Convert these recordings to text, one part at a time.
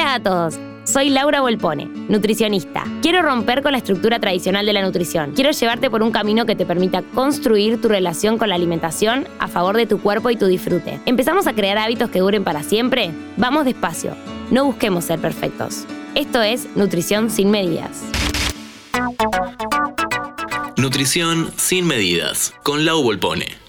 Hola a todos. Soy Laura Volpone, nutricionista. Quiero romper con la estructura tradicional de la nutrición. Quiero llevarte por un camino que te permita construir tu relación con la alimentación a favor de tu cuerpo y tu disfrute. ¿Empezamos a crear hábitos que duren para siempre? Vamos despacio. No busquemos ser perfectos. Esto es Nutrición sin medidas. Nutrición sin medidas, con Lau Volpone.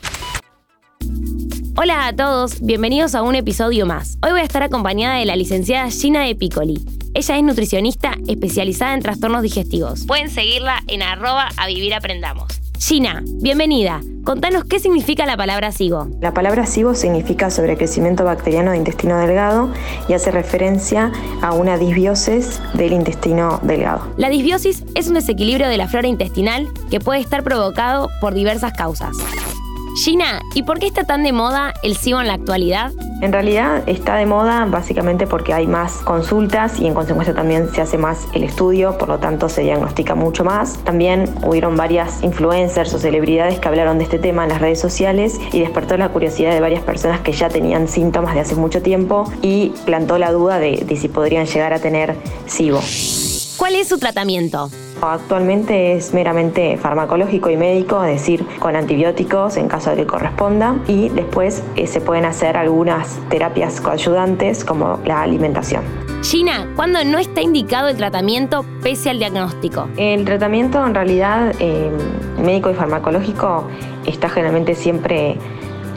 Hola a todos, bienvenidos a un episodio más. Hoy voy a estar acompañada de la licenciada Gina de Piccoli. Ella es nutricionista especializada en trastornos digestivos. Pueden seguirla en arroba a vivir aprendamos. Gina, bienvenida. Contanos qué significa la palabra SIBO. La palabra SIBO significa sobrecrecimiento bacteriano de intestino delgado y hace referencia a una disbiosis del intestino delgado. La disbiosis es un desequilibrio de la flora intestinal que puede estar provocado por diversas causas. Gina, ¿y por qué está tan de moda el SIBO en la actualidad? En realidad está de moda básicamente porque hay más consultas y en consecuencia también se hace más el estudio, por lo tanto se diagnostica mucho más. También hubieron varias influencers o celebridades que hablaron de este tema en las redes sociales y despertó la curiosidad de varias personas que ya tenían síntomas de hace mucho tiempo y plantó la duda de, de si podrían llegar a tener SIBO. ¿Cuál es su tratamiento? Actualmente es meramente farmacológico y médico, es decir, con antibióticos en caso de que corresponda, y después eh, se pueden hacer algunas terapias coayudantes como la alimentación. Gina, ¿cuándo no está indicado el tratamiento pese al diagnóstico? El tratamiento en realidad eh, médico y farmacológico está generalmente siempre,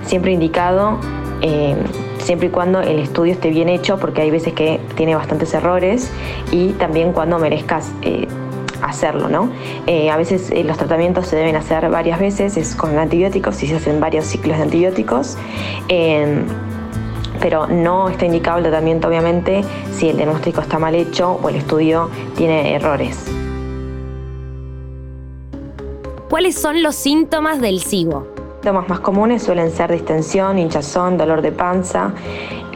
siempre indicado. Eh, siempre y cuando el estudio esté bien hecho, porque hay veces que tiene bastantes errores, y también cuando merezcas hacerlo, ¿no? Eh, a veces eh, los tratamientos se deben hacer varias veces, es con antibióticos y se hacen varios ciclos de antibióticos. Em, pero no está indicado el tratamiento obviamente si el diagnóstico está mal hecho o el estudio tiene errores. ¿Cuáles son los síntomas del SIBO? Los síntomas más comunes suelen ser distensión, hinchazón, dolor de panza,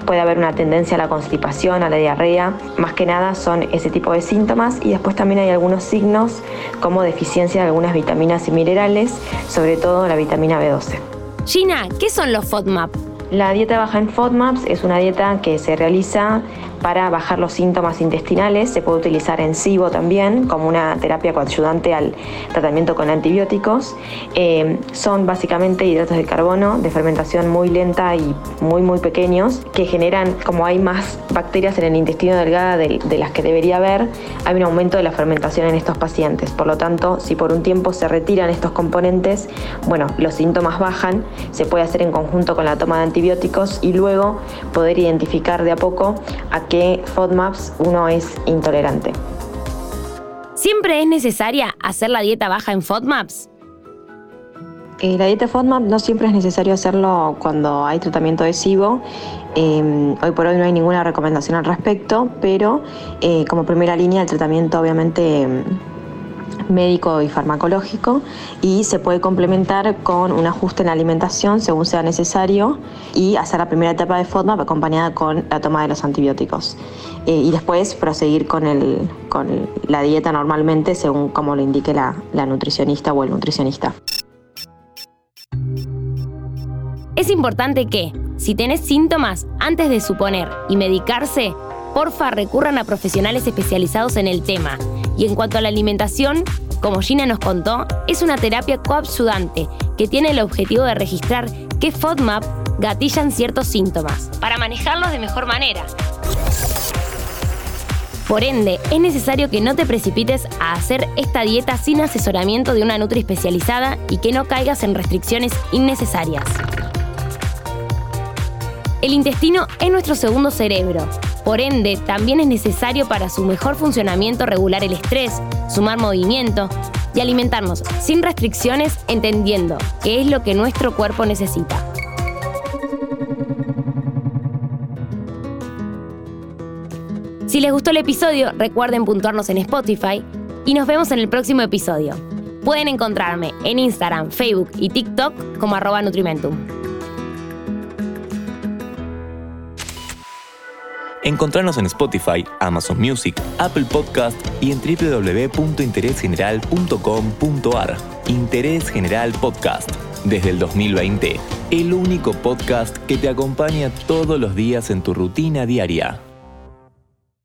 puede haber una tendencia a la constipación, a la diarrea. Más que nada son ese tipo de síntomas y después también hay algunos signos como deficiencia de algunas vitaminas y minerales, sobre todo la vitamina B12. Gina, ¿qué son los FODMAP? La dieta baja en FODMAPs es una dieta que se realiza para bajar los síntomas intestinales. Se puede utilizar en SIBO también como una terapia coayudante al tratamiento con antibióticos. Eh, son básicamente hidratos de carbono de fermentación muy lenta y muy muy pequeños que generan, como hay más bacterias en el intestino delgado de, de las que debería haber, hay un aumento de la fermentación en estos pacientes. Por lo tanto, si por un tiempo se retiran estos componentes, bueno, los síntomas bajan, se puede hacer en conjunto con la toma de antibióticos y luego poder identificar de a poco a qué FODMAPs uno es intolerante. ¿Siempre es necesaria hacer la dieta baja en FODMAPs? Eh, la dieta FODMAP no siempre es necesario hacerlo cuando hay tratamiento de SIBO. Eh, hoy por hoy no hay ninguna recomendación al respecto, pero eh, como primera línea el tratamiento obviamente médico y farmacológico y se puede complementar con un ajuste en la alimentación según sea necesario y hacer la primera etapa de FODMAP acompañada con la toma de los antibióticos eh, y después proseguir con, el, con la dieta normalmente según como lo indique la, la nutricionista o el nutricionista. Es importante que, si tenés síntomas, antes de suponer y medicarse, porfa recurran a profesionales especializados en el tema. Y en cuanto a la alimentación, como Gina nos contó, es una terapia coabsudante que tiene el objetivo de registrar qué FODMAP gatillan ciertos síntomas, para manejarlos de mejor manera. Por ende, es necesario que no te precipites a hacer esta dieta sin asesoramiento de una nutri especializada y que no caigas en restricciones innecesarias. El intestino es nuestro segundo cerebro. Por ende, también es necesario para su mejor funcionamiento regular el estrés, sumar movimiento y alimentarnos sin restricciones entendiendo qué es lo que nuestro cuerpo necesita. Si les gustó el episodio, recuerden puntuarnos en Spotify y nos vemos en el próximo episodio. Pueden encontrarme en Instagram, Facebook y TikTok como arroba Nutrimentum. Encontrarnos en Spotify, Amazon Music, Apple Podcast y en www.interesgeneral.com.ar. Interés General Podcast. Desde el 2020, el único podcast que te acompaña todos los días en tu rutina diaria.